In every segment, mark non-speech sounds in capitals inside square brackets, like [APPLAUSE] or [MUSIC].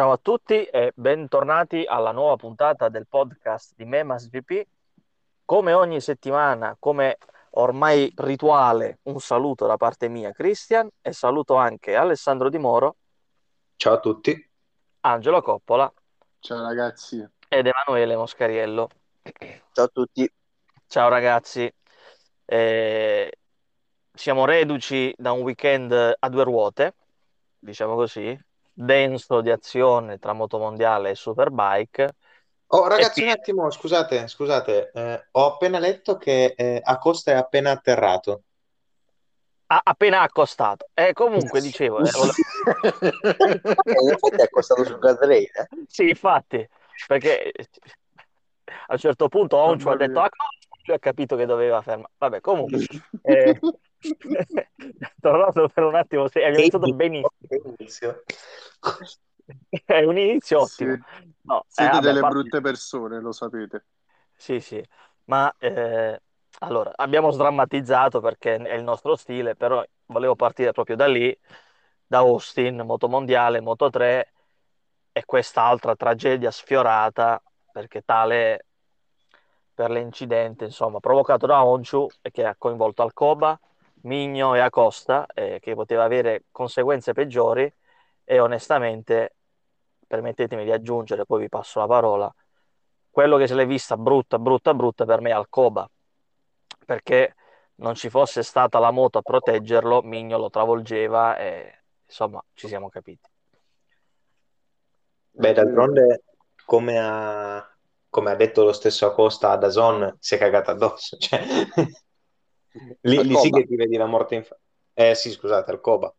Ciao a tutti e bentornati alla nuova puntata del podcast di Memas VP. Come ogni settimana, come ormai rituale, un saluto da parte mia, Cristian, e saluto anche Alessandro Di Moro. Ciao a tutti. Angelo Coppola. Ciao ragazzi. Ed Emanuele Moscariello. Ciao a tutti. Ciao ragazzi. Eh, siamo reduci da un weekend a due ruote, diciamo così, denso di azione tra motomondiale e superbike. Oh, ragazzi, e... un attimo, scusate, scusate, eh, ho appena letto che eh, Acosta è appena atterrato. Ha appena accostato. E comunque dicevo... Eh, in effetti è accostato sul guardrail, eh? Sì, infatti, perché a un certo punto Oncio ha detto ah, ha capito che doveva fermare. Vabbè, comunque... [LAUGHS] Eh... Tornato per un attimo, è iniziato benissimo. [LAUGHS] È un inizio ottimo. Sì. No, Siete eh, delle brutte persone, lo sapete. Sì, sì, ma eh, allora abbiamo sdrammatizzato perché è il nostro stile, però volevo partire proprio da lì, da Austin, Moto Mondiale, Moto 3 e quest'altra tragedia sfiorata perché tale per l'incidente insomma provocato da Onchu e che ha coinvolto Alcoba, Migno e Acosta eh, che poteva avere conseguenze peggiori e onestamente permettetemi di aggiungere, poi vi passo la parola, quello che se l'è vista brutta, brutta, brutta per me è Alcoba, perché non ci fosse stata la moto a proteggerlo, Migno lo travolgeva e insomma ci siamo capiti. Beh, d'altronde, come ha, come ha detto lo stesso Acosta a Dazon, si è cagata addosso. Cioè... lì, lì sì che ti vedi la morte in faccia. Eh sì, scusate, Alcoba.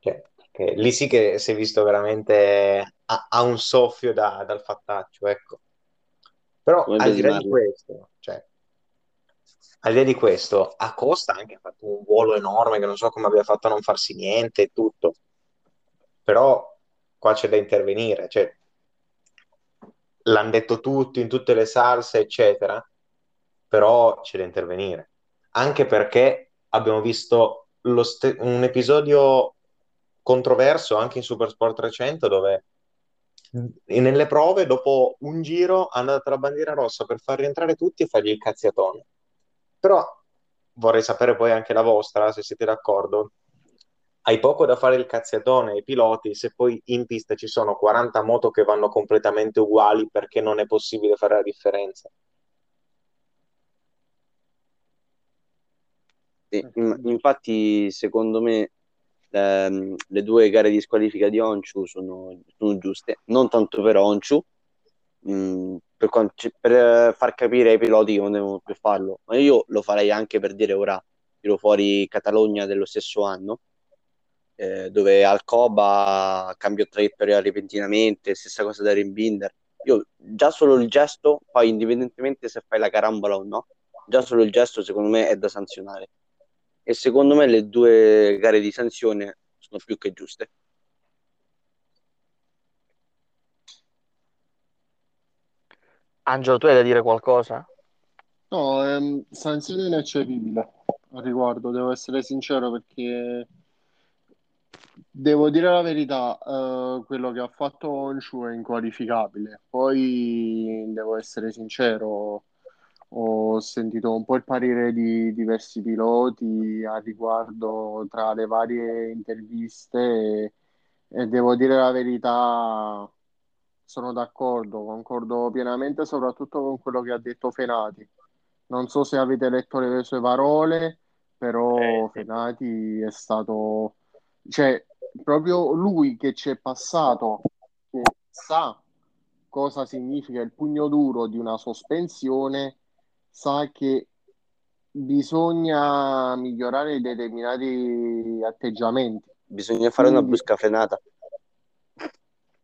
Cioè, che lì sì che si è visto veramente a, a un soffio da, dal fattaccio, ecco. Però Come al di là di questo, cioè, al di là di questo, Acosta anche ha fatto un volo enorme che non so come abbia fatto a non farsi niente e tutto. Però qua c'è da intervenire, cioè, l'hanno detto tutti in tutte le salse, eccetera, però c'è da intervenire. Anche perché abbiamo visto st- un episodio controverso anche in Supersport 300 dove nelle prove dopo un giro ha dato la bandiera rossa per far rientrare tutti e fargli il cazziatone. Però vorrei sapere poi anche la vostra, se siete d'accordo. Hai poco da fare il cazziatone ai piloti se poi in pista ci sono 40 moto che vanno completamente uguali perché non è possibile fare la differenza. Infatti, secondo me ehm, le due gare di squalifica di Onchu sono, sono giuste, non tanto per Onchu, mh, mm, per, per, far capire ai piloti che non devono più farlo, ma io lo farei anche per dire ora, tiro fuori Catalogna dello stesso anno, eh, dove Alcoba cambiò traiettoria repentinamente, stessa cosa da Rimbinder. Io già solo il gesto, poi indipendentemente se fai la carambola o no, già solo il gesto secondo me è da sanzionare e secondo me le due gare di sanzione sono più che giuste. Angelo, tu hai da dire qualcosa? No, ehm, sanzione ineccepibile al riguardo, devo essere sincero perché devo dire la verità, eh, quello che ha fatto Onshu è inqualificabile. Poi devo essere sincero, ho sentito un po' il parere di diversi piloti a riguardo tra le varie interviste e, e devo dire la verità, sono d'accordo, concordo pienamente soprattutto con quello che ha detto Fenati. Non so se avete letto le sue parole, però eh, Fenati è stato, cioè, proprio lui che ci è passato, che sa cosa significa il pugno duro di una sospensione sa che bisogna migliorare determinati atteggiamenti. Bisogna fare Quindi... una brusca frenata.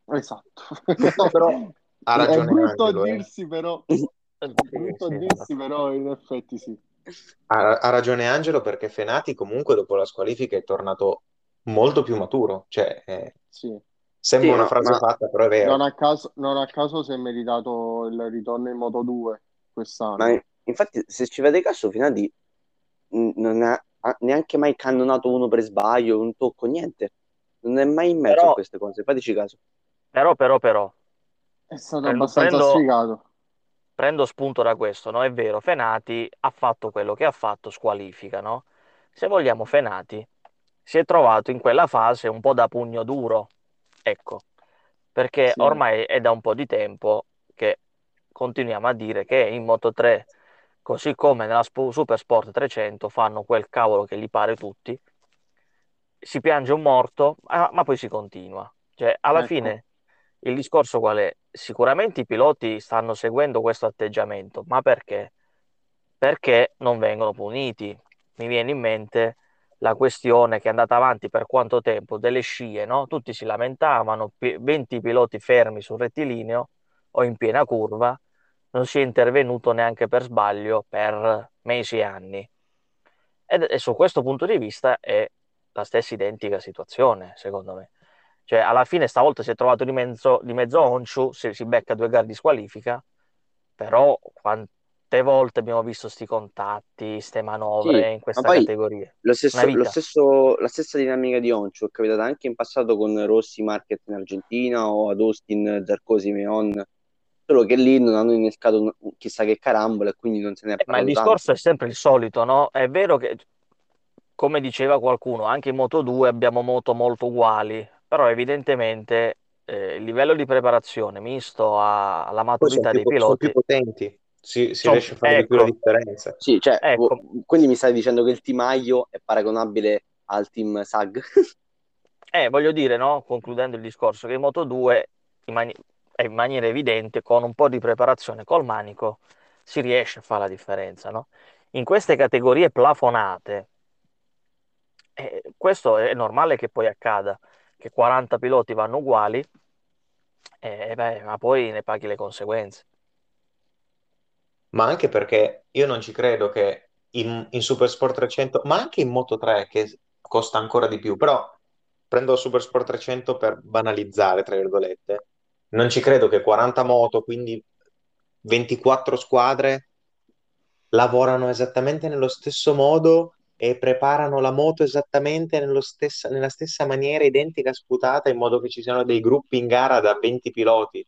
Esatto. [LAUGHS] [LAUGHS] Però ha ragione. È brutto Angelo, eh. dirsi, però. [LAUGHS] È brutto sì, dirsi, però in effetti sì. Ha, ha, ragione Angelo perché Fenati comunque dopo la squalifica è tornato molto più maturo. Cioè, eh, sì. Sembra sì, una frase fatta, però è vero. Non a, caso, non a caso si è meritato il ritorno in Moto 2 quest'anno. Ma Infatti, se ci vede caso, Finati non ha neanche mai cannonato uno per sbaglio, un tocco, niente. Non è mai in mezzo Però... a queste cose, fateci caso. Però, però, però, È stato prendo, abbastanza prendo- sfigato. prendo spunto da questo, no? È vero, Fenati ha fatto quello che ha fatto, squalifica, no? Se vogliamo, Fenati si è trovato in quella fase un po' da pugno duro, ecco, perché Sì. ormai è da un po' di tempo che continuiamo a dire che in Moto 3, così come nella Sp- Super Sport 300, fanno quel cavolo che gli pare tutti, si piange un morto, ah, ma poi si continua. Cioè, alla Ecco. fine il discorso qual è? Sicuramente i piloti stanno seguendo questo atteggiamento, ma perché? Perché non vengono puniti. Mi viene in mente la questione che è andata avanti per quanto tempo delle scie, no? Tutti si lamentavano, pi- 20 piloti fermi sul rettilineo o in piena curva, non si è intervenuto neanche per sbaglio per mesi e anni. Ed, e su questo punto di vista è la stessa identica situazione, secondo me. Cioè, alla fine stavolta si è trovato di mezzo, di mezzo Honshu, si, si becca due gare di squalifica, però quante volte abbiamo visto sti contatti, ste manovre Sì, in ma questa poi categoria? lo stesso, lo stesso- la stessa dinamica di Oncio è capitata anche in passato con Rossi Market in Argentina o ad Austin Zarcosi Meon, solo che lì non hanno innescato un- chissà che carambola e quindi non se ne è Eh, ma il parlato tanto. discorso è sempre il solito, no? È vero che, come diceva qualcuno, anche in Moto 2 abbiamo moto molto uguali, però evidentemente eh, il livello di preparazione misto a- alla sono maturità più, dei sono più piloti, potenti, si, si son- riesce a fare di più la ecco, differenza. Sì, cioè, ecco, quindi mi stai dicendo che il Timaio è paragonabile al team SAG? [LAUGHS] Eh, voglio dire, no? Concludendo il discorso, che in Moto 2 in, mani- in maniera evidente, con un po' di preparazione col manico, si riesce a fare la differenza, no? In queste categorie plafonate, eh, questo è normale che poi accada, che 40 piloti vanno uguali, eh, beh, ma poi ne paghi le conseguenze. Ma anche perché io non ci credo che in, in Super Sport 300, ma anche in Moto 3 che costa ancora di più, però prendo il Super Sport 300 per banalizzare, tra virgolette, non ci credo che 40 moto, quindi 24 squadre, lavorano esattamente nello stesso modo e preparano la moto esattamente nello stessa- nella stessa maniera, identica, sputata, in modo che ci siano dei gruppi in gara da 20 piloti.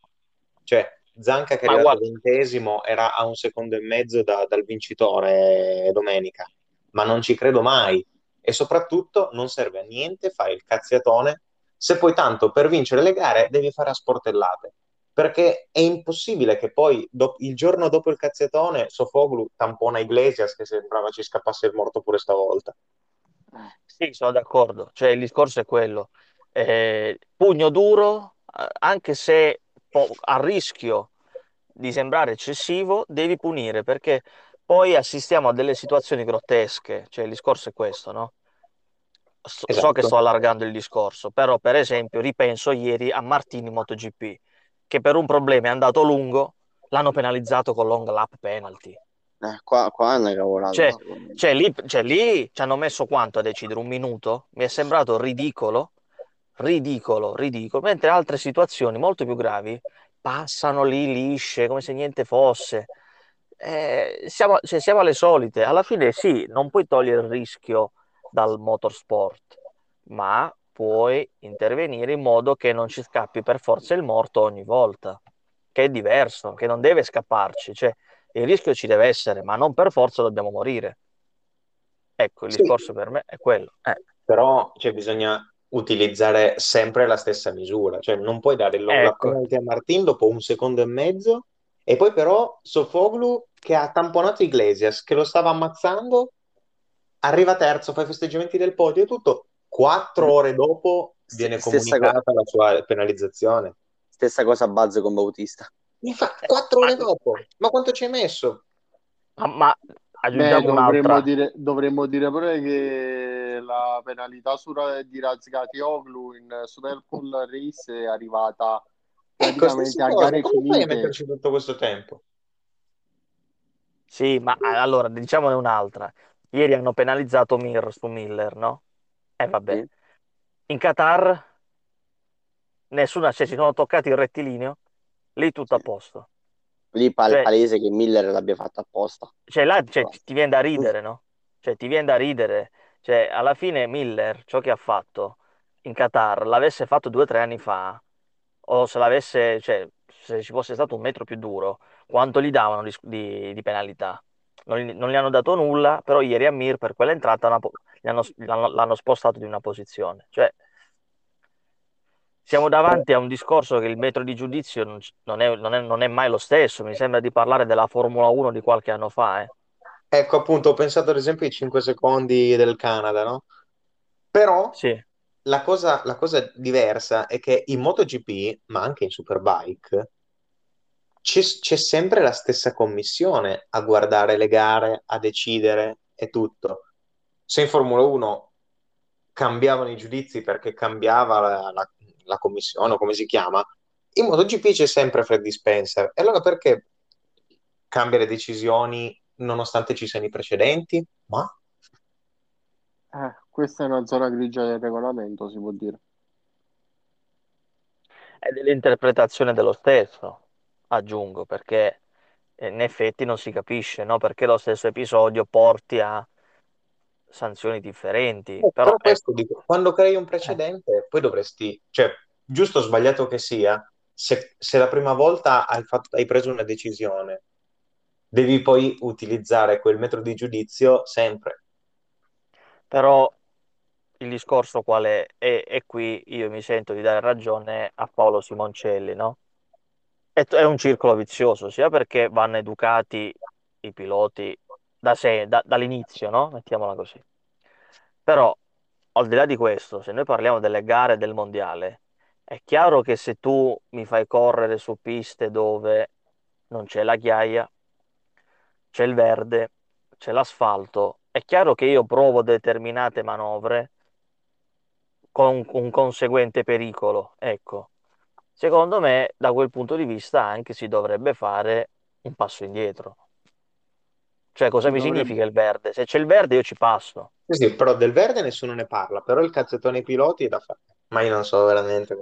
Cioè, Zanca che è arrivato ventesimo era a un secondo e mezzo da- dal vincitore domenica, ma non ci credo mai. E soprattutto non serve a niente fare il cazziatone se poi tanto per vincere le gare devi fare a sportellate. Perché è impossibile che poi do- il giorno dopo il cazziatone Sofoglu tampona Iglesias che sembrava ci scappasse il morto pure stavolta. sì, sono d'accordo, cioè il discorso è quello. Eh, pugno duro, anche se po- a rischio di sembrare eccessivo, devi punire perché poi assistiamo a delle situazioni grottesche, cioè il discorso è questo, no? So, so che Esatto. sto allargando il discorso, però per esempio ripenso ieri a Martini MotoGP, che per un problema è andato lungo, l'hanno penalizzato con long lap penalty. Eh, qua, qua è una cavolata. Cioè, cioè, lì, cioè, lì ci hanno messo quanto a decidere? Un minuto? Mi è sembrato ridicolo, ridicolo, ridicolo, mentre altre situazioni molto più gravi passano lì lisce, come se niente fosse. Eh, siamo, cioè, siamo alle solite. Alla fine sì, non puoi togliere il rischio dal motorsport, ma puoi intervenire in modo che non ci scappi per forza il morto ogni volta, che è diverso, che non deve scapparci. Cioè, il rischio ci deve essere, ma non per forza dobbiamo morire. Ecco, il Sì, discorso per me è quello. Eh, però cioè, bisogna utilizzare sempre la stessa misura, cioè non puoi dare il long ecco, a Martin dopo un secondo e mezzo e poi però Sofoglu che ha tamponato Iglesias che lo stava ammazzando arriva terzo, fa i festeggiamenti del podio e tutto quattro ore dopo viene comunicata la sua penalizzazione. stessa cosa a Buzz con Bautista. Eh, quattro ore dopo, ma quanto ci hai messo? ma- ma Beh, aggiungiamo dovremmo un'altra. dire, dovremmo dire pure che la penalità su di Razgatlioglu in Super Cool Race è arrivata Ecco, praticamente stessa a cosa, gare come finite. metterci tutto questo tempo? Sì, ma ah, allora diciamone un'altra. Ieri hanno penalizzato Mir su Miller, no? E vabbè. In Qatar nessuna, cioè, si sono toccati il rettilineo, lì tutto a posto. Lì pal- Cioè, palese che Miller l'abbia fatto apposta. cioè, là cioè, ti viene da ridere, no? Cioè, ti viene da ridere. Cioè, alla fine Miller, ciò che ha fatto in Qatar, l'avesse fatto due o tre anni fa, o se l'avesse, cioè, se ci fosse stato un metro più duro, quanto gli davano di, di- di penalità? Non gli, non gli hanno dato nulla, però ieri a Mir per quell'entrata po- hanno- l'hanno l'hanno spostato di una posizione. Cioè, siamo davanti a un discorso che il metro di giudizio non è, non è- non è mai lo stesso. Mi sembra di parlare della Formula 1 di qualche anno fa, eh. Ecco, appunto, ho pensato ad esempio ai 5 secondi del Canada, no? Però Sì, la cosa, la cosa diversa è che in MotoGP, ma anche in Superbike, c'è c'è sempre la stessa commissione a guardare le gare, a decidere e tutto. Se in Formula 1 cambiavano i giudizi perché cambiava la, la- la commissione o come si chiama, in MotoGP c'è sempre Freddy Spencer. E allora perché cambia le decisioni nonostante ci siano i precedenti? Ma Eh, questa è una zona grigia del regolamento, si può dire. è dell'interpretazione dello stesso, aggiungo, perché in effetti non si capisce, no? Perché lo stesso episodio porti a sanzioni differenti. Eh, Però questo dico, quando crei un eh, precedente, poi dovresti, cioè, giusto o sbagliato che sia, se, se la prima volta hai fatto- hai preso una decisione, devi poi utilizzare quel metro di giudizio sempre. però il discorso qual è? E, e qui io mi sento di dare ragione a Paolo Simoncelli, no? È, un circolo vizioso, sia perché vanno educati i piloti da sé, da- dall'inizio, no? Mettiamola così. Però, al di là di questo, se noi parliamo delle gare del mondiale, è chiaro che se tu mi fai correre su piste dove non c'è la ghiaia, c'è il verde, c'è l'asfalto, è chiaro che io provo determinate manovre con un conseguente pericolo. Ecco, secondo me, da quel punto di vista anche si dovrebbe fare un passo indietro. Cioè, cosa mi dovrebbe. significa il verde? Se c'è il verde io ci passo. Sì, sì, però del verde nessuno ne parla, però il cazzettone ai piloti è da fare. Ma io non so veramente.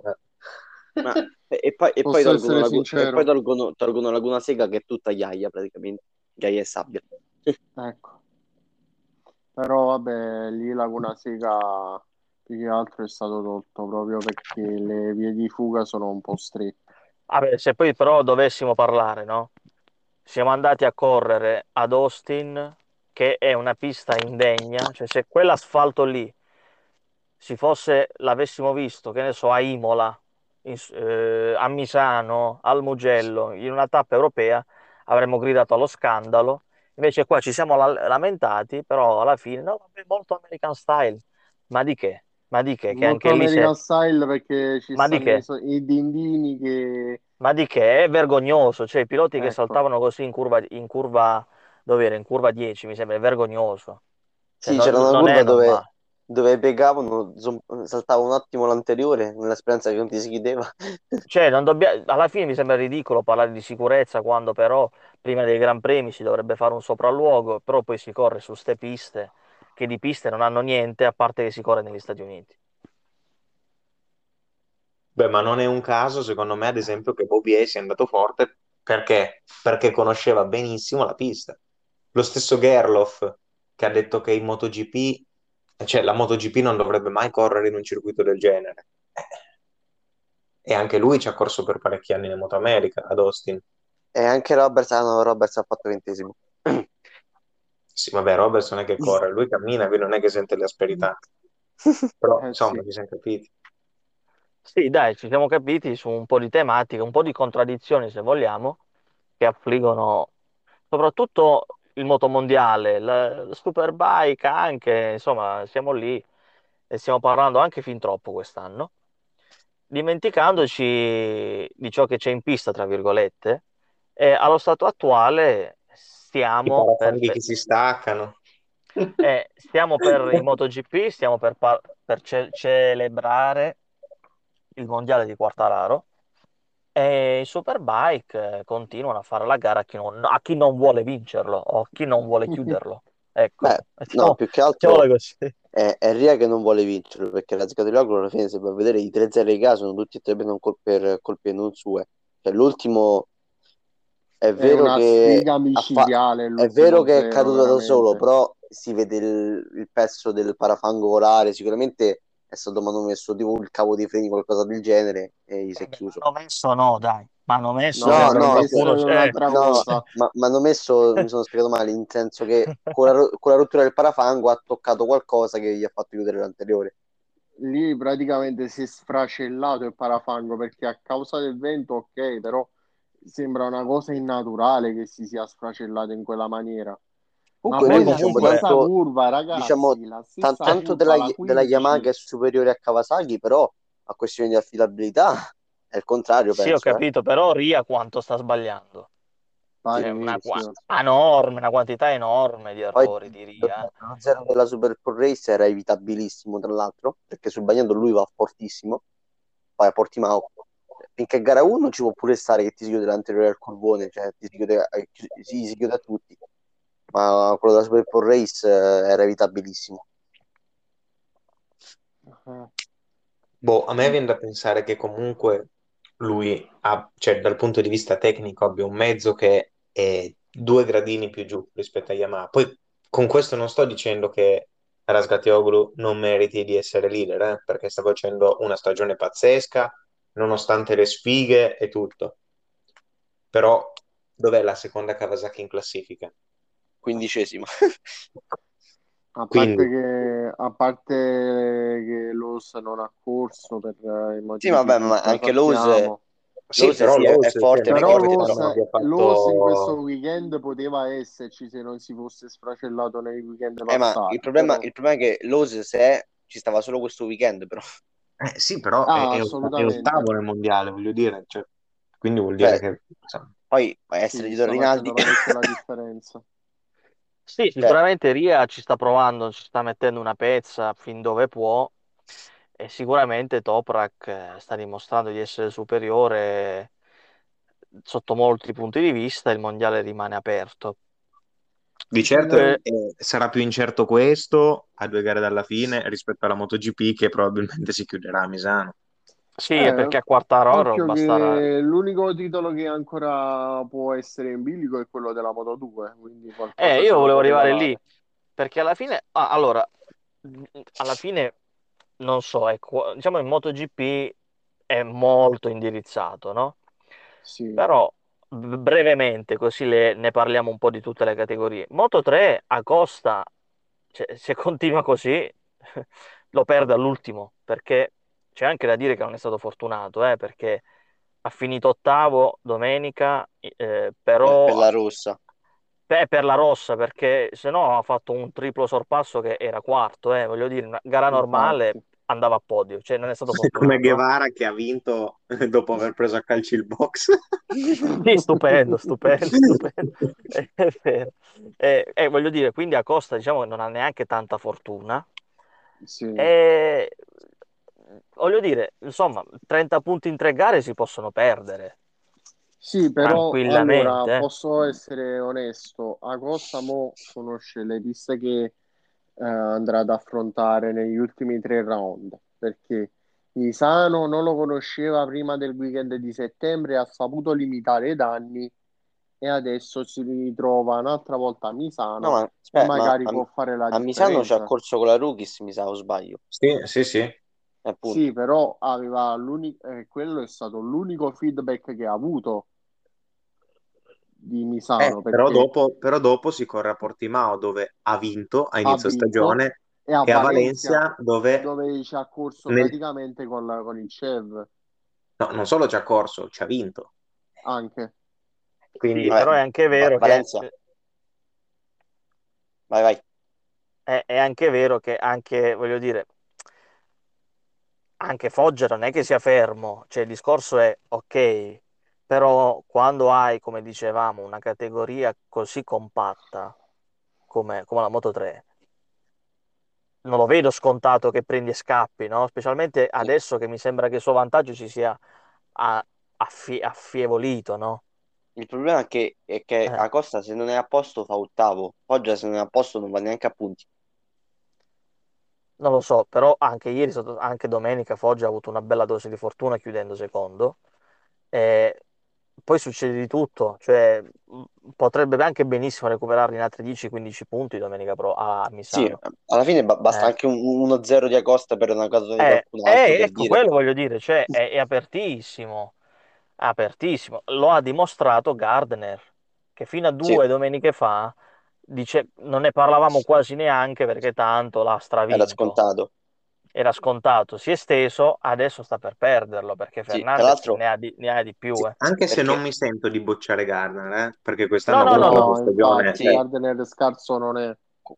Ma, [LAUGHS] e, e poi, e poi Posso tolgono, essere la, gu- e sincero? poi tolgono, tolgono Laguna Seca che è tutta ghiaia praticamente, ghiaia e sabbia. Ecco. Però vabbè, lì Laguna Seca più che altro è stato tolto proprio perché le vie di fuga sono un po' strette. Vabbè, se poi però dovessimo parlare, no? Siamo andati a correre ad Austin, che è una pista indegna, cioè se quell'asfalto lì si fosse, l'avessimo visto, che ne so, a Imola, in- eh, a Misano, al Mugello, in una tappa europea, avremmo gridato allo scandalo. Invece qua ci siamo la- lamentati, però alla fine, no, vabbè, molto American style. Ma di che? Ma di che? Che anche lì se... American style perché ci Ma di stanno i, che? i dindini che... Ma di che? È vergognoso. Cioè, i piloti che Ecco, saltavano così in curva, in curva, dove era? In curva 10, mi sembra, è vergognoso. Cioè, Sì, non, c'era una non curva dove, normale. dove piegavano, saltava un attimo l'anteriore nella speranza che non ti si chiudeva. [LAUGHS] Cioè, non dobbia- alla fine mi sembra ridicolo parlare di sicurezza quando però prima dei Gran Premi si dovrebbe fare un sopralluogo, però poi si corre su ste piste che di piste non hanno niente a parte che si corre negli Stati Uniti. Beh, ma non è un caso, secondo me, ad esempio, che Bobby sia andato forte perché? Perché conosceva benissimo la pista. Lo stesso Gerloff che ha detto che in MotoGP, cioè la MotoGP non dovrebbe mai correre in un circuito del genere. Eh, E anche lui ci ha corso per parecchi anni in Moto America, ad Austin. E anche Roberts, ah no, Roberts ha fatto ventesimo. [CLEARS THROAT] Sì, vabbè, Roberts non è che corre, lui cammina, quindi non è che sente le asperità. [LAUGHS] Però, eh insomma, sì. ci siamo capiti. Sì, dai, ci siamo capiti su un po' di tematiche, un po' di contraddizioni, se vogliamo, che affliggono soprattutto il motomondiale, la la Superbike anche, insomma, siamo lì e stiamo parlando anche fin troppo quest'anno, dimenticandoci di ciò che c'è in pista, tra virgolette, e allo stato attuale stiamo per, che si staccano. eh, stiamo per [LAUGHS] in MotoGP, stiamo per, par- per ce- celebrare il mondiale di Quartararo e i Superbike eh, continuano a fare la gara a chi non, a chi non vuole vincerlo o a chi non vuole chiuderlo. [LAUGHS] Ecco, Beh, no, mettiamo- più che altro è, è Ria che non vuole vincere perché la Zgatologlu alla fine se va a vedere i 3-0 di casa sono tutti e tre per, non col- per colpe non sue. Cioè, l'ultimo è È vero una che sfiga ha fa- micidiale è vero che è caduto da solo, veramente. però si vede il, il pezzo del parafango volare. Sicuramente è stato manomesso tipo il cavo dei freni, qualcosa del genere, e gli si è Eh chiuso. manomesso no, dai, manomesso No, No, sembra no, qualcuno... è un'altra No, ma mi hanno messo, mi sono spiegato male, in senso che con la, con la rottura del parafango ha toccato qualcosa che gli ha fatto chiudere l'anteriore. Lì praticamente si è sfracellato il parafango perché a causa del vento, ok, però sembra una cosa innaturale che si sia sfracellato in quella maniera. Ma Comunque poi noi la diciamo comunque- stessa tanto, curva, ragazzi, diciamo, tanto curva, della, la della 15. Yamaha che è superiore a Kawasaki, però a questione di affidabilità [LAUGHS] è il contrario, sì, ho penso. eh. capito, però Ria quanto sta sbagliando? Cioè, una qua- Parecchio. enorme, una quantità enorme di Poi errori di Ria. eh. lo zero della Super Pro Race era evitabilissimo, tra l'altro, perché sul bagnato lui va fortissimo, poi a Portimao. Finché gara 1 ci può pure stare che ti si chiude l'anteriore al curvone, cioè ti si chiude, eh, si, si chiude a tutti, ma quello della Super Pro Race eh, era evitabilissimo. Eh, Boh, a me viene da pensare che comunque lui ha, cioè dal punto di vista tecnico abbia un mezzo che è due gradini più giù rispetto a Yamaha. Poi con questo non sto dicendo che Razgatlioglu non meriti di essere leader, eh, perché sta facendo una stagione pazzesca, nonostante le sfighe e tutto. Però dov'è la seconda Kawasaki in classifica? Quindicesimo. A parte che, a parte che Lowe's non ha corso per eh, i motivi Sì, vabbè, ma anche Lowe's-. Sì, Lowe's però sì, è- forte, cioè, Però abbia fatto- in questo weekend poteva esserci se non si fosse sfracellato nei weekend Eh, ma passati. il problema, però- il problema è che Lowe's se è, ci stava solo questo weekend, però. Eh, sì, però Ah, è, è ottavo nel mondiale, voglio dire, cioè, quindi vuol dire Cioè, che insomma, Poi essere dietro sta Rinaldi. la differenza. [LAUGHS] Sì, sicuramente Ria ci sta provando, ci sta mettendo una pezza fin dove può e sicuramente Toprak eh, sta dimostrando di essere superiore sotto molti punti di vista, il mondiale rimane aperto. Di certo Eh, eh, sarà più incerto questo a due gare dalla fine rispetto alla MotoGP che probabilmente si chiuderà a Misano. Sì, Eh, perché a Quartararo Occhio basterà... l'unico titolo che ancora può essere in bilico è quello della Moto 2, quindi qualcosa Eh, ce io volevo arrivare lì, perché alla fine, ah, allora, alla fine, non so, ecco, diciamo il MotoGP è molto indirizzato, no? Sì. Però brevemente, così le- ne parliamo un po' di tutte le categorie. Moto 3 a Costa, cioè, se [LAUGHS] continua così, lo perde all'ultimo, perché c'è anche da dire che non è stato fortunato, eh, perché ha finito ottavo domenica, eh, per, però per la rossa. Beh, per la rossa, perché se no ha fatto un triplo sorpasso che era quarto, eh, voglio dire, una gara normale. Andava a podio, cioè non è stato Come fortunato. Guevara che ha vinto [LAUGHS] dopo aver preso a calci il box. Sì, stupendo, stupendo, [LAUGHS] stupendo. È vero. Eh, eh, voglio dire, quindi Acosta diciamo che non ha neanche tanta fortuna. Sì. E voglio dire, insomma, 30 punti in tre gare si possono perdere. Sì, però Tranquillamente, allora eh. posso essere onesto, Acosta mo conosce le piste che eh, andrà ad affrontare negli ultimi tre round, perché Misano non lo conosceva prima del weekend di settembre, ha saputo limitare i danni e adesso si ritrova un'altra volta a Misano No, ma e aspetta, ma magari a, può fare la a Misano c'ha differenza. corso con la Rookies, mi sa, o sbaglio. Sì, sì, sì. Appunto. Sì, però aveva l'unico, eh, quello è stato l'unico feedback che ha avuto di Eh, Misano, però, perché dopo, però dopo si corre a Portimao dove ha vinto a ha inizio vinto stagione e a e a Valencia Valencia dove dove ci ha corso nel- praticamente con, la- con il CEV no, non solo ci ha corso, ci ha vinto. anche. Sì, Quindi Vabbè, però è anche Va- vero che Valencia, vai, vai. è, è anche vero che anche, voglio dire, anche Foggia non è che sia fermo, cioè il discorso è ok, però quando hai, come dicevamo, una categoria così compatta come, come la Moto 3, non lo vedo scontato che prendi e scappi, no? Specialmente adesso che mi sembra che il suo vantaggio si sia a- affie- affievolito, no? Il problema è che, è che Eh, Acosta se non è a posto fa ottavo, Foggia se non è a posto non va neanche a punti. non lo so, però anche ieri, anche domenica, Foggia ha avuto una bella dose di fortuna chiudendo secondo. E poi succede di tutto, cioè mh, potrebbe anche benissimo recuperare in altri 10-15 punti domenica Pro a Sì, Misano. alla fine ba- basta Eh. anche un 1-0 di Acosta per una caduta di Eh, qualcun altro, eh, ecco, dire. quello voglio dire, cioè è, è apertissimo, apertissimo. Lo ha dimostrato Gardner, che fino a Sì, due domeniche fa dice, non ne parlavamo quasi neanche perché tanto l'ha era stravinto. scontato. Era scontato, si è steso, adesso sta per perderlo perché Sì, Fernandez l'altro, ne ha di, ne ha di più. Sì, eh. anche se perché non mi sento di bocciare Gardner, eh, perché No, quest'anno no, no, la No, stagione... infatti, sì, Gardner scarso non è.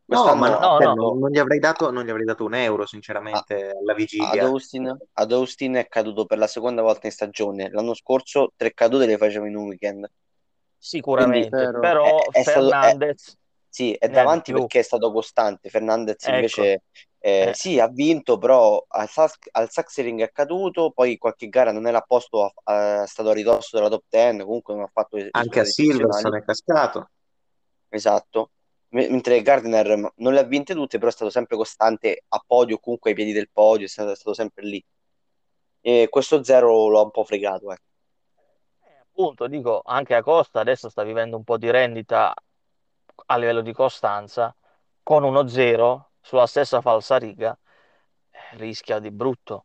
No, ma No, cioè, no, non, non gli avrei dato, non gli avrei dato un euro, sinceramente, alla ad vigilia. Austin, ad Austin è caduto per la seconda volta in stagione. L'anno scorso tre cadute le faceva in un weekend. Quindi sicuramente, Vero. però è, è stato, è- Fernandez sì, è davanti perché è stato costante. Fernandez Ecco, invece eh, eh, sì, ha vinto, però al, al Sachsenring è caduto, poi qualche gara non era a posto, a- a- è stato a ridosso della top 10, comunque non ha fatto Anche a Silverstone è cascato. Esatto. Me- Mentre Gardner m- non le ha vinte tutte, però è stato sempre costante a podio, comunque ai piedi del podio, è stato, è stato sempre lì. E questo zero lo ha un po' fregato, ecco. eh, appunto, dico, anche Acosta adesso sta vivendo un po' di rendita a livello di costanza, con uno 0 sulla stessa falsariga, rischia di brutto.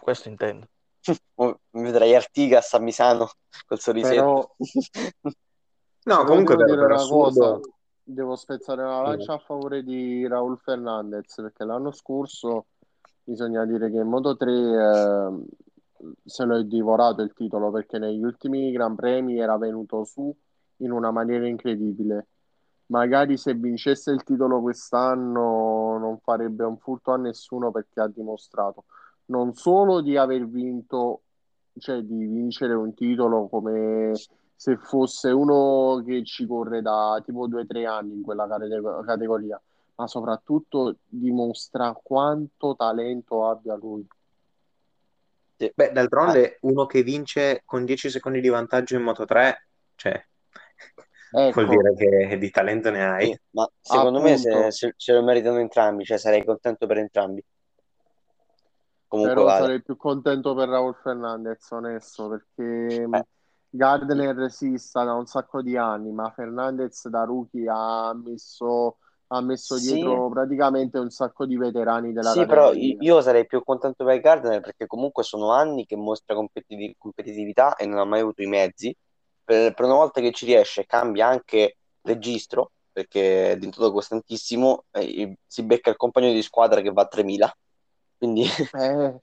Questo intendo. [LAUGHS] Oh, Vedrai Artigas a Misano col sorrisetto. Però, [LAUGHS] No, comunque devo per una cosa, assurdo... devo spezzare una lancia a favore di Raul Fernandez, perché l'anno scorso bisogna dire che in Moto3 eh, se lo è divorato il titolo, perché negli ultimi Gran Premi era venuto su in una maniera incredibile. Magari se vincesse il titolo quest'anno non farebbe un furto a nessuno perché ha dimostrato non solo di aver vinto, cioè di vincere un titolo come se fosse uno che ci corre da tipo due o tre anni in quella cate- categoria, ma soprattutto dimostra quanto talento abbia lui. Beh, d'altronde uno che vince con 10 secondi di vantaggio in Moto 3, cioè, vuol Ecco, dire che di talento ne hai. sì, ma secondo me se, appunto, se- se lo meritano entrambi, cioè sarei contento per entrambi. Comunque però vada. sarei più contento per Raul Fernandez, onesto, perché Eh, Gardner sì, sta da un sacco di anni, ma Fernandez da rookie ha messo, ha messo sì, dietro praticamente un sacco di veterani della sì, però io sarei più contento per Gardner perché comunque sono anni che mostra competiti- competitività e non ha mai avuto i mezzi. Per, per una volta che ci riesce, cambia anche registro perché è diventato costantissimo, e si becca il compagno di squadra che va a 3000. Quindi Eh, [LAUGHS]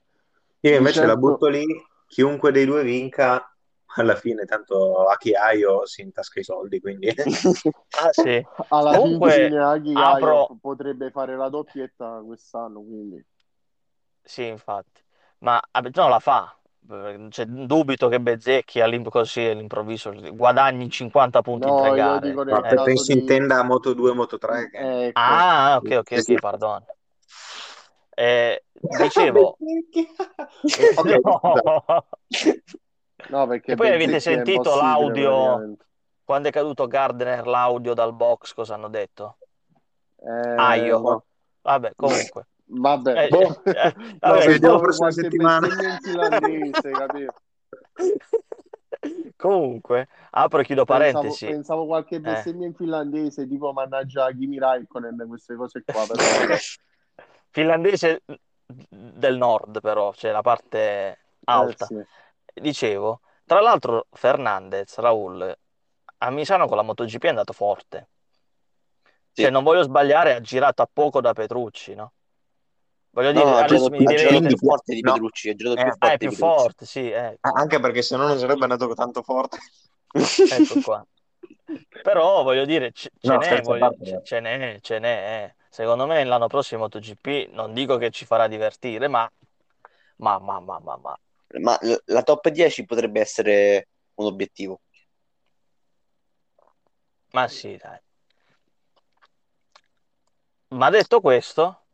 Io invece la certo, butto lì, chiunque dei due vinca, alla fine tanto a chi hai o si intasca i soldi, quindi... [LAUGHS] Ah sì. [LAUGHS] alla Comunque fine Aghi apro, potrebbe fare la doppietta quest'anno, quindi sì, infatti, ma no, la fa. Eh, Cioè, dubito che Bezzecchi così all'improvviso guadagni 50 punti in tre no, gare. Eh. caso penso di... intenda Moto 2 Moto 3 che... Ecco, Ah, ok, ok, ok, pardon. Eh, dicevo, [LAUGHS] [LAUGHS] no. no, perché Che poi avete sentito l'audio praticamente. quando è caduto Gardner, l'audio dal box, cosa hanno detto? Eh, Aio. no. Vabbè, comunque. Vabbè, Eh, Boh. eh, [LAUGHS] Lo vabbè, vediamo pensavo la prossima qualche settimana. bestemmia in finlandese, capito? [LAUGHS] Comunque, apro e chiudo Pensavo, parentesi. pensavo qualche Eh. bestemmia in finlandese, tipo mannaggia Kimi Raikkonen, queste cose qua, però. [LAUGHS] Finlandese del nord, però, cioè la parte Eh alta. sì. Dicevo, tra l'altro Fernandez, Raul, a Misano con la MotoGP è andato forte. Cioè, Sì. non voglio sbagliare, ha girato a poco da Petrucci, no? Voglio No, dire, ha adesso mi ha devi girato dire... più forte di No. Petrucci, ha girato Eh, più Ah, forte è più forte, sì, ecco. Anche perché se no non sarebbe andato tanto forte. Ecco qua. Però voglio dire, ce, ce No, n'è, voglio- parte. ce, ce n'è, ce n'è. eh. Secondo me l'anno prossimo MotoGP non dico che ci farà divertire, ma, ma, ma, ma, ma, ma. Ma la top 10 potrebbe essere un obiettivo. Ma sì, dai. Ma detto questo,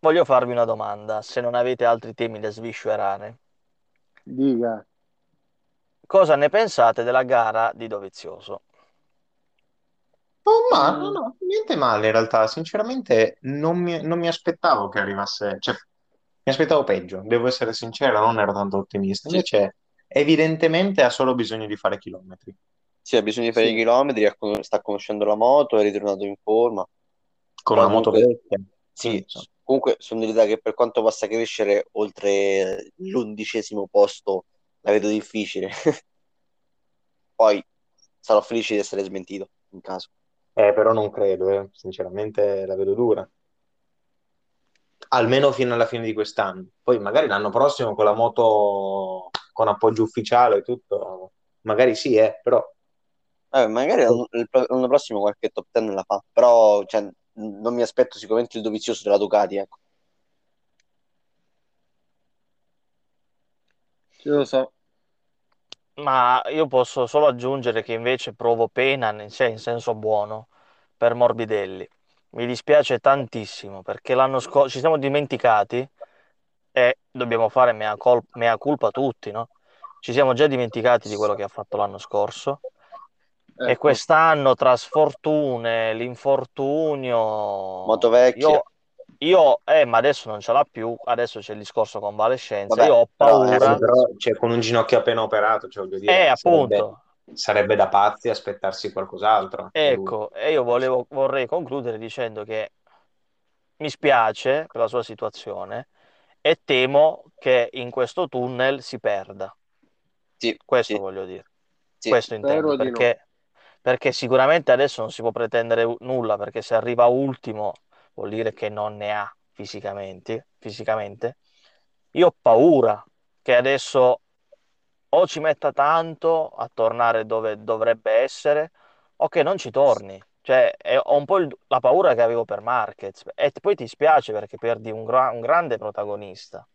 voglio farvi una domanda, se non avete altri temi da sviscerare. Dica. Cosa ne pensate della gara di Dovizioso? Oh, ma Mm. no, no, niente male in realtà. Sinceramente non mi, non mi aspettavo che arrivasse, cioè mi aspettavo peggio, devo essere sincero, non ero tanto ottimista. Sì. Invece evidentemente ha solo bisogno di fare chilometri. Sì, ha bisogno di fare Sì. i chilometri, sta conoscendo la moto, è ritornato in forma. Con Però una moto comunque- vecchia. Sì, insomma. Comunque sono dell'idea che per quanto possa crescere oltre l'undicesimo posto, la vedo difficile. [LAUGHS] Poi sarò felice di essere smentito in caso. Eh, però non credo, eh. Sinceramente la vedo dura. Almeno fino alla fine di quest'anno. Poi magari l'anno prossimo con la moto con appoggio ufficiale e tutto, magari sì, eh, però Vabbè, magari l'anno, prossimo qualche top 10 la fa, però cioè, non mi aspetto sicuramente il dovizioso della Ducati, ecco. Chi lo so. Ma io posso solo aggiungere che invece provo pena, in cioè, in senso buono, per Morbidelli. Mi dispiace tantissimo perché l'anno scorso ci siamo dimenticati e dobbiamo fare mea, col- mea culpa tutti, no? Ci siamo già dimenticati di quello che ha fatto l'anno scorso e Ecco. quest'anno tra sfortune, l'infortunio... Moto vecchia. Io, io, eh, ma adesso non ce l'ha più, adesso c'è il discorso convalescenza. Vabbè, Io ho però, Eh, paura... però cioè, con un ginocchio appena operato, cioè, voglio dire, Eh, sarebbe, appunto. sarebbe da pazzi aspettarsi qualcos'altro. Ecco, e io volevo, vorrei concludere dicendo che mi spiace per la sua situazione e temo che in questo tunnel si perda. Sì, Questo sì, voglio dire, sì. questo intendo, perché, perché sicuramente adesso non si può pretendere nulla, perché se arriva ultimo vuol dire che non ne ha fisicamente, fisicamente. Io ho paura che adesso o ci metta tanto a tornare dove dovrebbe essere o che non ci torni. Cioè, è- ho un po' il- la paura che avevo per Marquez. E poi ti spiace perché perdi un, gra- un grande protagonista.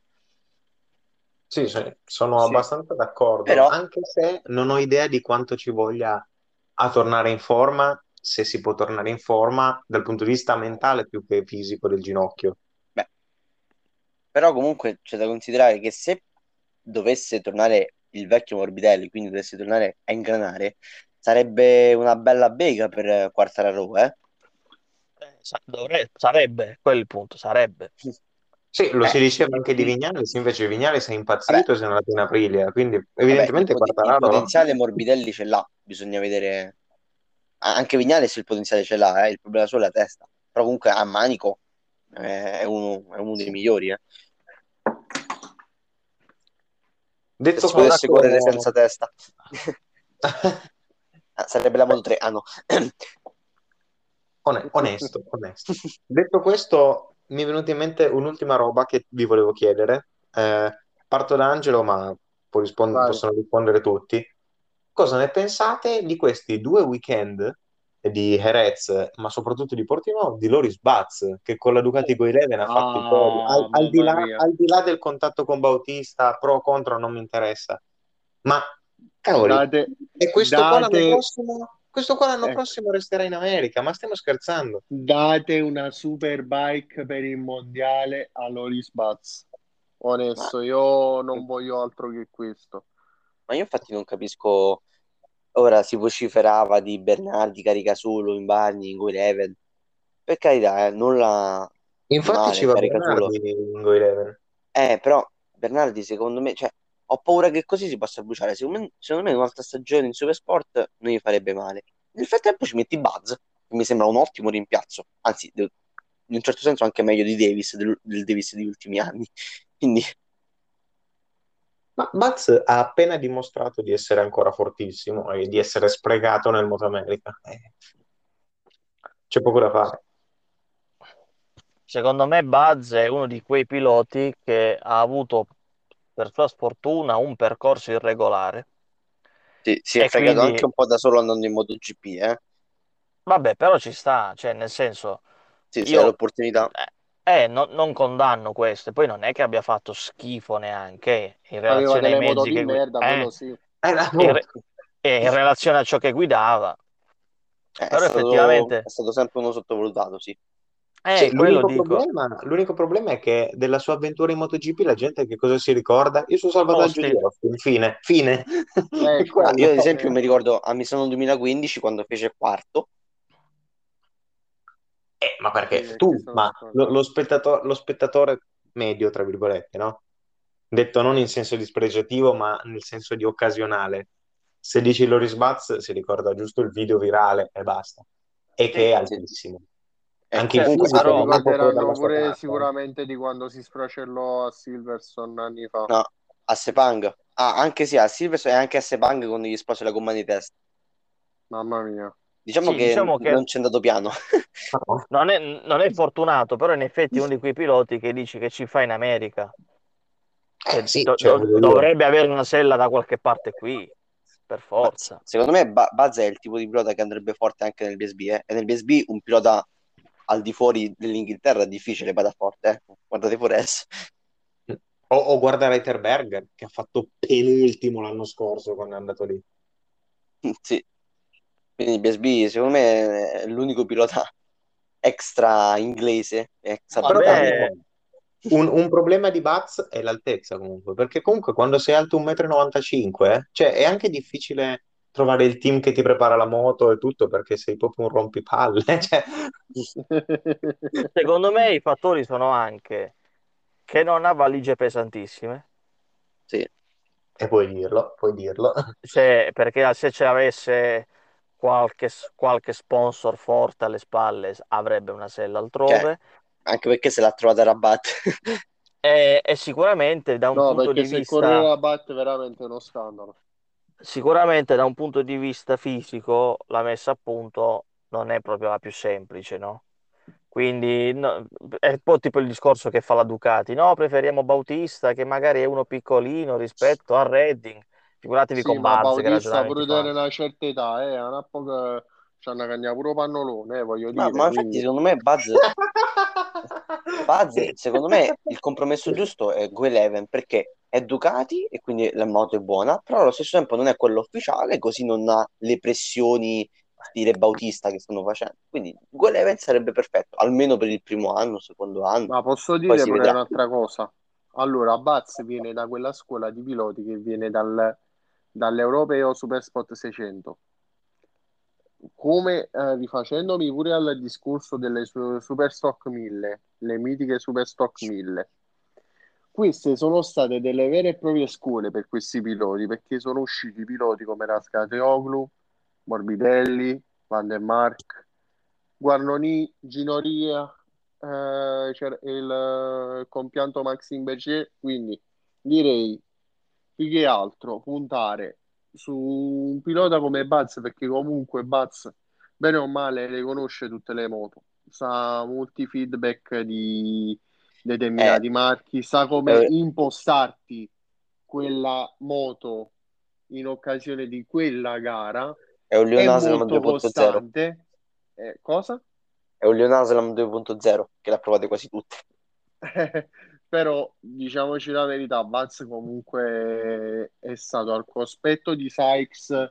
Sì, sì, sono Sì. abbastanza d'accordo, Però- anche se non ho idea di quanto ci voglia a tornare in forma, se si può tornare in forma dal punto di vista mentale più che fisico del ginocchio. Beh, però comunque c'è da considerare che se dovesse tornare il vecchio Morbidelli, quindi dovesse tornare a ingranare, sarebbe una bella bega per Quartararo, eh? Eh, sa- dovre- sarebbe, il punto, sarebbe. [LAUGHS] Sì, lo Eh, si diceva anche di il- Vignales, invece Vignales è impazzito e se n'è andato in Aprilia, quindi Vabbè, evidentemente il, pot- il Quartararo... potenziale Morbidelli ce l'ha, bisogna vedere. Anche Vignales il potenziale ce l'ha, eh, Il problema solo è la testa. Però comunque a Manico eh, è uno, è uno dei migliori, eh. Se Detto si potesse questo... correre senza testa. [LAUGHS] Ah, sarebbe la Moto 3, ah no. One- onesto, onesto. Detto questo, mi è venuta in mente un'ultima roba che vi volevo chiedere. Eh, parto da Angelo, ma può rispond- possono rispondere tutti. Cosa ne pensate di questi due weekend di Jerez, ma soprattutto di Portimao, di Loris Baz, che con la Ducati Go11 ha fatto il podio? Al, al di là, al di là del contatto con Bautista, pro o contro, non mi interessa. Ma, cavoli, Date, e questo qua l'anno date, prossimo, questo qua l'anno ecco, prossimo resterà in America, ma stiamo scherzando? date una super bike per il mondiale a Loris Baz. Onesto, io non voglio altro che questo. Ma io infatti non capisco. Ora si vociferava di Bernardi carica solo in Bagni, in Go11. Per carità, eh, nulla di Infatti male, ci va carica solo. Bernardi in Go11. Eh, però Bernardi secondo me, cioè, ho paura che così si possa bruciare. Secondo me, secondo me un'altra stagione in Supersport non gli farebbe male. Nel frattempo ci metti Buzz, che mi sembra un ottimo rimpiazzo. Anzi, in un certo senso anche meglio di Davis, del, del Davis degli ultimi anni. [LAUGHS] Quindi, Ma Baz ha appena dimostrato di essere ancora fortissimo e di essere sprecato nel Moto America. Eh, c'è poco da fare. Secondo me Buzz è uno di quei piloti che ha avuto, per sua sfortuna, un percorso irregolare. sì, si è E fregato quindi, anche un po' da solo andando in MotoGP, eh. vabbè, però ci sta, cioè, nel senso, Sì, io l'opportunità. eh, eh, no- non condanno questo, poi non è che abbia fatto schifo neanche in relazione ai mezzi di che merda, quello sì. Eh, la in, re- moto. e in relazione a ciò che guidava. Eh, è Però stato, effettivamente, è stato sempre uno sottovalutato, sì. Eh, Sì, l'unico problema, l'unico problema è che della sua avventura in MotoGP la gente che cosa si ricorda? Il suo salvataggio di Austin. Fine, [LAUGHS] fine. Ah, io ad [LAUGHS] esempio eh, mi ricordo a Misano 2015 quando fece quarto. Eh, ma sì, perché è tu, ma lo, lo spettatore, lo spettatore medio, tra virgolette, no? detto non in senso dispregiativo, ma nel senso di occasionale. Se dici Loris Baz, si ricorda giusto il video virale e basta. E che è altissimo. Anche eh, comunque, però, ricorderanno pure parte. sicuramente di quando si sfracellò a Silverson anni fa. No, a Sepang. Ah, anche sì, a Silverson e anche a Sepang quando gli sposa la gomma di testa. Mamma mia. Diciamo, sì, che, diciamo che non c'è andato piano. [LAUGHS] non, è, non, è, fortunato, però in effetti è uno di quei piloti che dici che ci fa in America. Eh, sì, do, cioè, do, dovrebbe avere una sella da qualche parte qui, per forza. Secondo me Buzz è il tipo di pilota che andrebbe forte anche nel BSB. Eh? E nel BSB un pilota al di fuori dell'Inghilterra è difficile vada forte. Eh? Guardate Forest. O, o guarda Reiterberger che ha fatto penultimo l'anno scorso quando è andato lì. [LAUGHS] sì. Quindi BSB secondo me è l'unico pilota extra inglese. Extra Vabbè, un, un, problema di Baz è l'altezza comunque, perché comunque quando sei alto 1,95 m, eh, cioè è anche difficile trovare il team che ti prepara la moto e tutto perché sei proprio un rompipalle. [LAUGHS] Cioè... [LAUGHS] Secondo me i fattori sono anche che non ha valigie pesantissime. Sì. E puoi dirlo, puoi dirlo. [LAUGHS] Se, perché se ci avesse qualche, qualche sponsor forte alle spalle avrebbe una sella altrove. Cioè, anche perché se l'ha trovata Rabat. e, e, sicuramente da un no, punto di vista... No, perché se corre Rabat è veramente uno scandalo. Sicuramente da un punto di vista fisico la messa a punto non è proprio la più semplice, no? Quindi no, è un po' tipo il discorso che fa la Ducati, no? Preferiamo Bautista che magari è uno piccolino rispetto a Redding. Figuratevi sì, con Barz che Bautista pure da una certa età, eh, è una poca c'hanno una cagna pure pannolone, eh, voglio no, dire. Ma infatti, secondo me, Buzz, [LAUGHS] Buzz, secondo me, il compromesso [LAUGHS] giusto è Go Eleven perché è Ducati e quindi la moto è buona, però allo stesso tempo non è quello ufficiale, così non ha le pressioni stile Bautista che stanno facendo. Quindi Go Eleven sarebbe perfetto, almeno per il primo anno, secondo anno. Ma posso dire pure un'altra cosa? Allora, Buzz viene da quella scuola di piloti che viene dal, dall'Europeo Super Spot 600 come eh, rifacendomi pure al discorso delle su- Superstock 1000, le mitiche Superstock 1000, queste sono state delle vere e proprie scuole per questi piloti, perché sono usciti piloti come Rascateoglu, Morbidelli, Van der Mark, Guarnoni, Ginoria, eh, il, il compianto Maxime Berger, quindi direi più che altro puntare su un pilota come Buzz, perché comunque Buzz, bene o male, le conosce tutte le moto, sa molti feedback di determinati eh, marchi, sa come eh, impostarti quella moto in occasione di quella gara. È un Leon Aslam 2.0. Eh, cosa? È un Leon Aslam 2.0 che l'ha provate quasi tutte. [LAUGHS] però diciamoci la verità, Vaz comunque è stato al cospetto di Sykes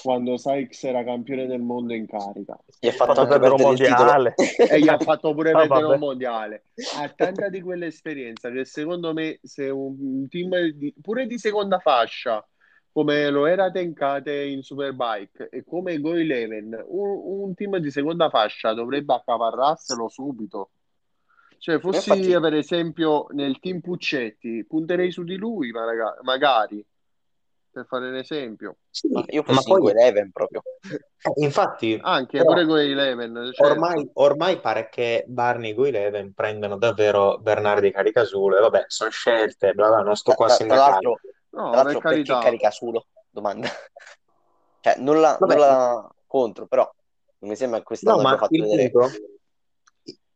quando Sykes era campione del mondo in carica. Gli ha fatto anche perdere un mondiale. [LAUGHS] e gli ha fatto pure ah, perdere un mondiale. Ha tanta di quell'esperienza che secondo me se un team di, pure di seconda fascia come lo era Tenkate in Superbike e come Go Eleven, un, un team di seconda fascia dovrebbe accaparrarselo subito cioè, fossi Infatti... per esempio nel team Puccetti, punterei su di lui, ma magari, per fare un esempio. Sì, io fossi ma poi... Eleven proprio. Eh, infatti, anche però, pure con Eleven. Cioè... Ormai, ormai, pare che Barney e Eleven prendano davvero Bernardi Caricasulo e vabbè, sono scelte, bla bla, non sto qua a sindacare. Tra l'altro, no, tra l'altro perché Caricasulo? Domanda. [LAUGHS] cioè, nulla, nulla contro, però non mi sembra che quest'anno no, fatto vedere... Punto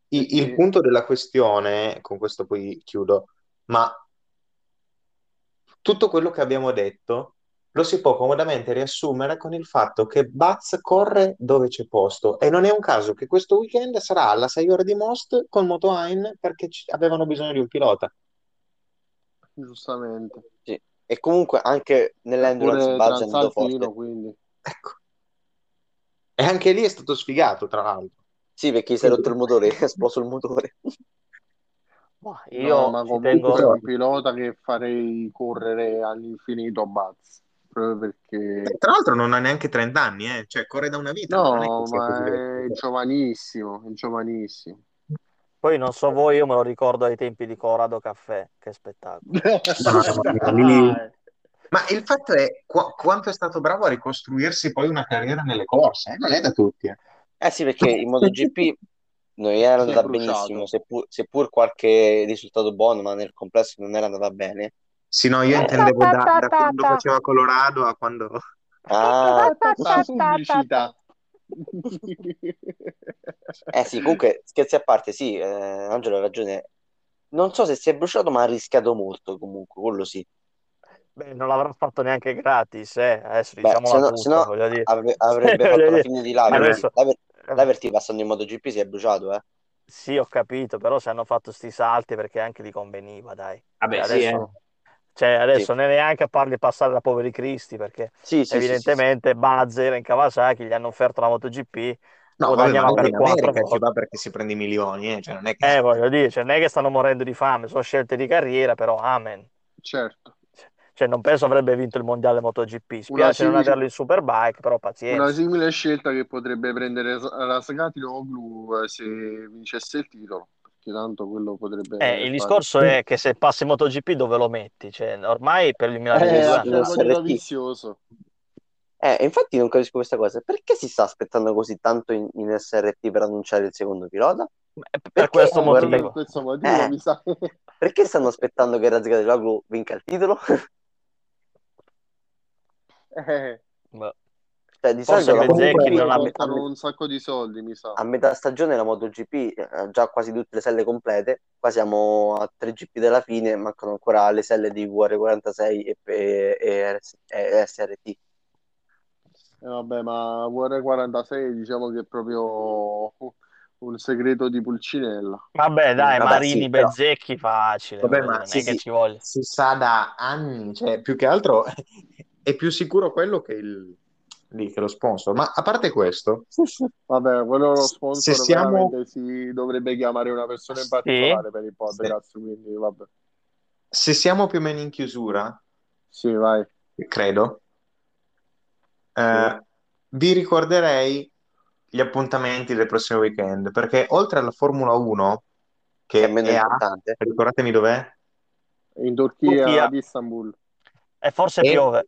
il, il punto della questione, con questo poi chiudo, ma tutto quello che abbiamo detto lo si può comodamente riassumere con il fatto che Baz corre dove c'è posto e non è un caso che questo weekend sarà alla 6 ore di Most con Moto Ein perché avevano bisogno di un pilota. Giustamente. Sì. E comunque anche nell'endurance Baz è andato forte. Quindi. Ecco. E anche lì è stato sfigato, tra l'altro. Sì, perché si è rotto il motore, [LAUGHS] è esploso il motore. Io no, ma comunque tengo... è un pilota che farei correre all'infinito a Buzz. Proprio perché... Beh, tra l'altro non ha neanche 30 anni, eh? cioè corre da una vita. No, è ma è, è giovanissimo, è giovanissimo. Poi non so voi, io me lo ricordo ai tempi di Corrado Caffè, che spettacolo. [LAUGHS] [LAUGHS] Ma il fatto è qu- quanto è stato bravo a ricostruirsi poi una carriera nelle corse, eh? Non è da tutti. eh. Eh sì, perché in MotoGP non era andata benissimo, seppur, seppur qualche risultato buono, ma nel complesso non era andata bene. Sì, no, io intendevo da, da quando faceva Colorado a quando... [LAUGHS] Ah, La pubblicità. eh sì, comunque, scherzi a parte, sì, eh, Angelo ha ragione. Non so se si è bruciato, ma ha rischiato molto comunque, quello sì. Beh, non l'avrà fatto neanche gratis, eh. Adesso Beh, diciamola se no, tutta, se no avre- [LAUGHS] avrebbe fatto la fine di Laver. adesso- Laver, Laverty passando in MotoGP si è bruciato, eh. Sì, ho capito, però se hanno fatto sti salti perché anche gli conveniva, dai. Vabbè, Cioè, sì, adesso, cioè, adesso Sì. non è neanche a farli passare da poveri cristi, perché Sì, sì, sì, sì, sì. evidentemente Bazzer in Kawasaki gli hanno offerto la MotoGP, No, vabbè, ma per in quattro America ci volte. va perché si prende i milioni, eh? Cioè, non è che... Eh, voglio dire, cioè, non è che stanno morendo di fame, sono scelte di carriera, però amen. Certo. Cioè, non penso avrebbe vinto il mondiale MotoGP. Una Spiace non simile- averlo in Superbike, però Una pazienza. simile scelta che potrebbe prendere Rasgatlioglu eh, se vincesse il titolo, perché tanto quello potrebbe Eh, il discorso è che se passi MotoGP dove lo metti? Cioè, ormai per il Eh, 2022 a sì, andava. cervello SRT. vizioso. Eh, infatti non capisco questa cosa. Perché si sta aspettando così tanto in, in SRT per annunciare il secondo pilota? Eh, Per Perché? questo Eh, Guarda- per motivo. questo motivo Eh. mi sa. Perché stanno aspettando che Razgatlioglu vinca il titolo? [LAUGHS] Eh. Cioè, di Forse solito la Bezzecchi non a, ha- me- a portano me- un sacco di soldi, mi sa. a metà stagione la MotoGP eh, ha già quasi tutte le selle complete. Qua siamo a tre GP della fine, mancano ancora le selle di VR46 e, e- e e SRT. Eh, vabbè, ma VR46 diciamo che è proprio un segreto di Pulcinella. Vabbè, dai, Vabbè, Marini, sì, però- Bezzecchi, facile. Vabbè, ma non sì, è che ci voglia. si sa da anni, cioè più che altro è più sicuro quello che, il, lì, che lo sponsor. Ma a parte questo, Vabbè, quello lo Se sponsor siamo- veramente si dovrebbe chiamare una persona in Sì. particolare per il podcast, quindi vabbè. se siamo più o meno in chiusura, Sì, vai. credo, eh, vi ricorderei gli appuntamenti del prossimo weekend, perché oltre alla Formula 1, Che è meno è a, importante. ricordatemi dov'è? In Turchia, Turchia. ad Istanbul. E forse E- piove.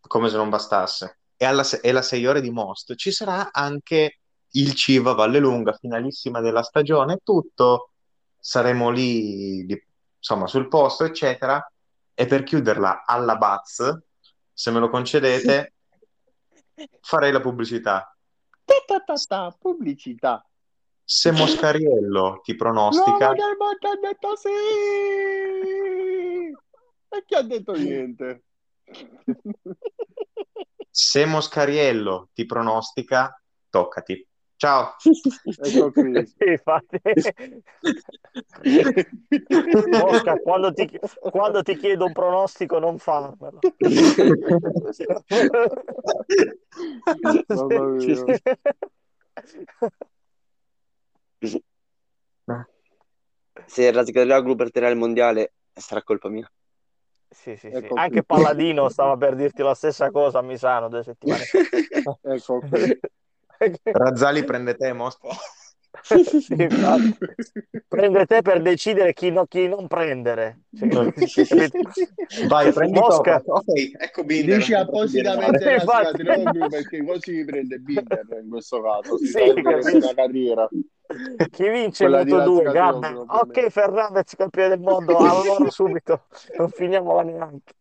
Come se non bastasse. E, alla, e la 6 ore di Most ci sarà anche il Civa Vallelunga, finalissima della stagione, tutto. Saremo lì, di- insomma, sul posto, eccetera. E per chiuderla alla Baz, se me lo concedete, [LAUGHS] farei la pubblicità. Ta ta ta pubblicità. Se Moscariello ti pronostica, mondo ha detto sì! E chi ha detto niente? Se Moscariello ti pronostica, toccati. Ciao. Ecco qui. [LAUGHS] Sì, infatti. Mosca, quando ti, quando ti chiedo un pronostico, non farmelo. Mamma mia. Se Razgatlioglu perderà il mondiale, sarà colpa mia. Sì, sì, sì. Ecco Anche qui. Palladino stava per dirti la stessa cosa a Misano due settimane fa. [LAUGHS] Ecco qui. Razzali prende te, Mosca. [LAUGHS] Sì, infatti. Prende te per decidere chi, no- chi non prendere. Cioè? [LAUGHS] Vai, prendi Mosca. Toprak. Ok, ecco Binder. Dici appositamente Infatti. Rasgatlioglu perché così mi prende Binder in questo caso. Si Sì, una carriera. Chi vince Quella il di Moto 2? Razgatlioglu, Gabber. ovviamente. Ok, Fernandez campione del mondo, allora subito, non finiamola neanche.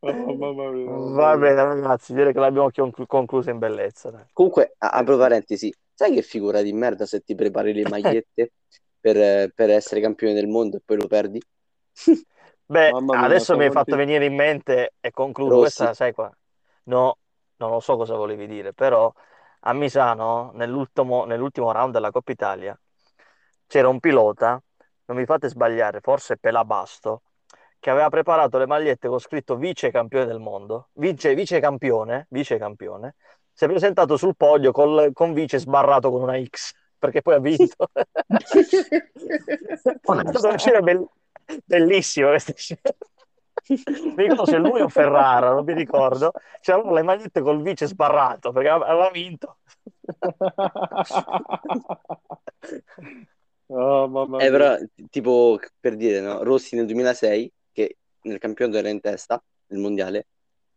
Oh, mamma mia. Va bene ragazzi, direi che l'abbiamo conclu- conclusa in bellezza. dai. Comunque, apro parentesi, sai che figura di merda se ti prepari le magliette per, per essere campione del mondo e poi lo perdi? Beh, mia, adesso mi hai fatto conti- venire in mente e concludo Rossi. questa, sai qua? No, non lo so cosa volevi dire, però a Misano, nell'ultimo, nell'ultimo round della Coppa Italia, c'era un pilota, non mi fate sbagliare, forse Pelabasto, che aveva preparato le magliette con scritto vice campione del mondo, vice, vice campione, vice campione, si è presentato sul podio col- con vice sbarrato con una X, perché poi ha vinto. È stata una scena bell- bellissima questa scena. Mi ricordo se lui o Ferrara, non mi ricordo. C'erano le magliette col vice sbarrato perché aveva vinto. [LAUGHS] Oh, mamma Eh, mia. però, tipo, per dire, no? Rossi nel 2006, che nel campionato era in testa, nel mondiale,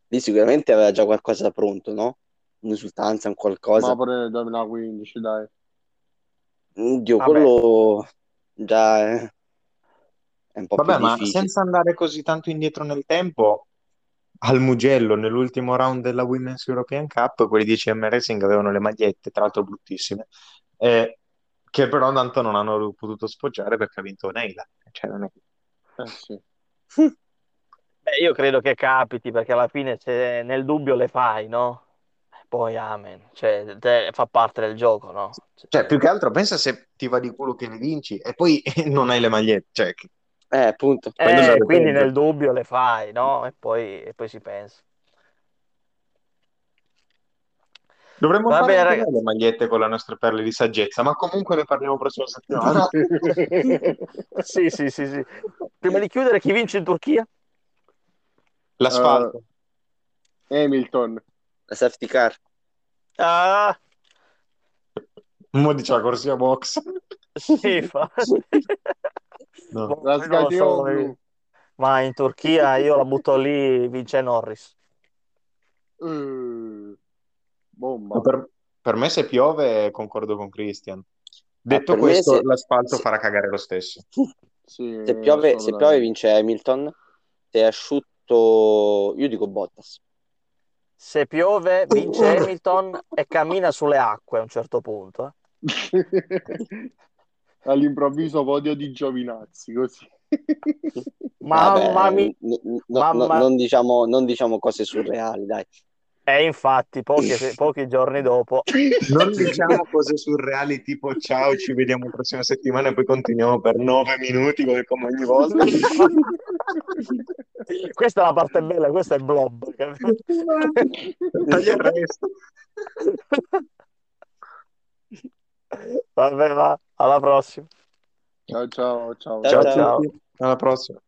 lì sicuramente aveva già qualcosa da pronto, no? Un'esultanza, un qualcosa. Ma pure nel 2015, dai. Dio, Vabbè. quello già è, è un po' Vabbè, più ma difficile. senza andare così tanto indietro nel tempo, al Mugello, nell'ultimo round della Women's European Cup, quelli di CM Racing avevano le magliette, tra l'altro bruttissime, eh, che però tanto non hanno potuto spoggiare perché ha vinto Neila. Cioè, non è- Eh sì. [LAUGHS] Beh, io credo che capiti perché alla fine se nel dubbio le fai, no? Poi amen, cioè te- fa parte del gioco, no? Cioè, più che altro, pensa se ti va di culo che le vinci e poi [LAUGHS] non hai le magliette. Cioè, che- Eh, appunto. Eh, quindi nel dubbio le fai, no? E poi, e poi si pensa. Dovremmo Va fare bene, le magliette con le nostre perle di saggezza, ma comunque ne parliamo prossima settimana. [LAUGHS] Sì, sì, sì, sì. Prima di chiudere, chi vince in Turchia? L'asfalto. Hamilton. La safety car. Ah, Mo dice la corsia box. sì, infatti. [LAUGHS] No. Boh, La lo so, Sgatioglu. ma in Turchia io la butto lì, vince Norris. Eh, Bomba. Ma Per, per me se piove concordo con Christian. Detto me questo, se- l'asfalto se- farà cagare lo stesso. [LAUGHS] Sì, Se piove, se piove vince Hamilton. Se è asciutto, io dico Bottas. Se piove, vince [LAUGHS] Hamilton e cammina sulle acque a un certo punto. [LAUGHS] eh. All'improvviso podio di Giovinazzi, così. [LAUGHS] Mamma mia. no- Mamma- no- non, diciamo, non diciamo cose surreali, dai. E infatti, pochi, [LAUGHS] pochi giorni dopo, Non diciamo cose surreali tipo ciao, ci vediamo la prossima settimana e poi continuiamo per nove minuti come, come ogni volta. [LAUGHS] questa è la parte bella, questo è il blob. Taglia il resto. Vabbè, va, alla prossima. Ciao, ciao, ciao. Ciao, Ciao ciao. alla prossima.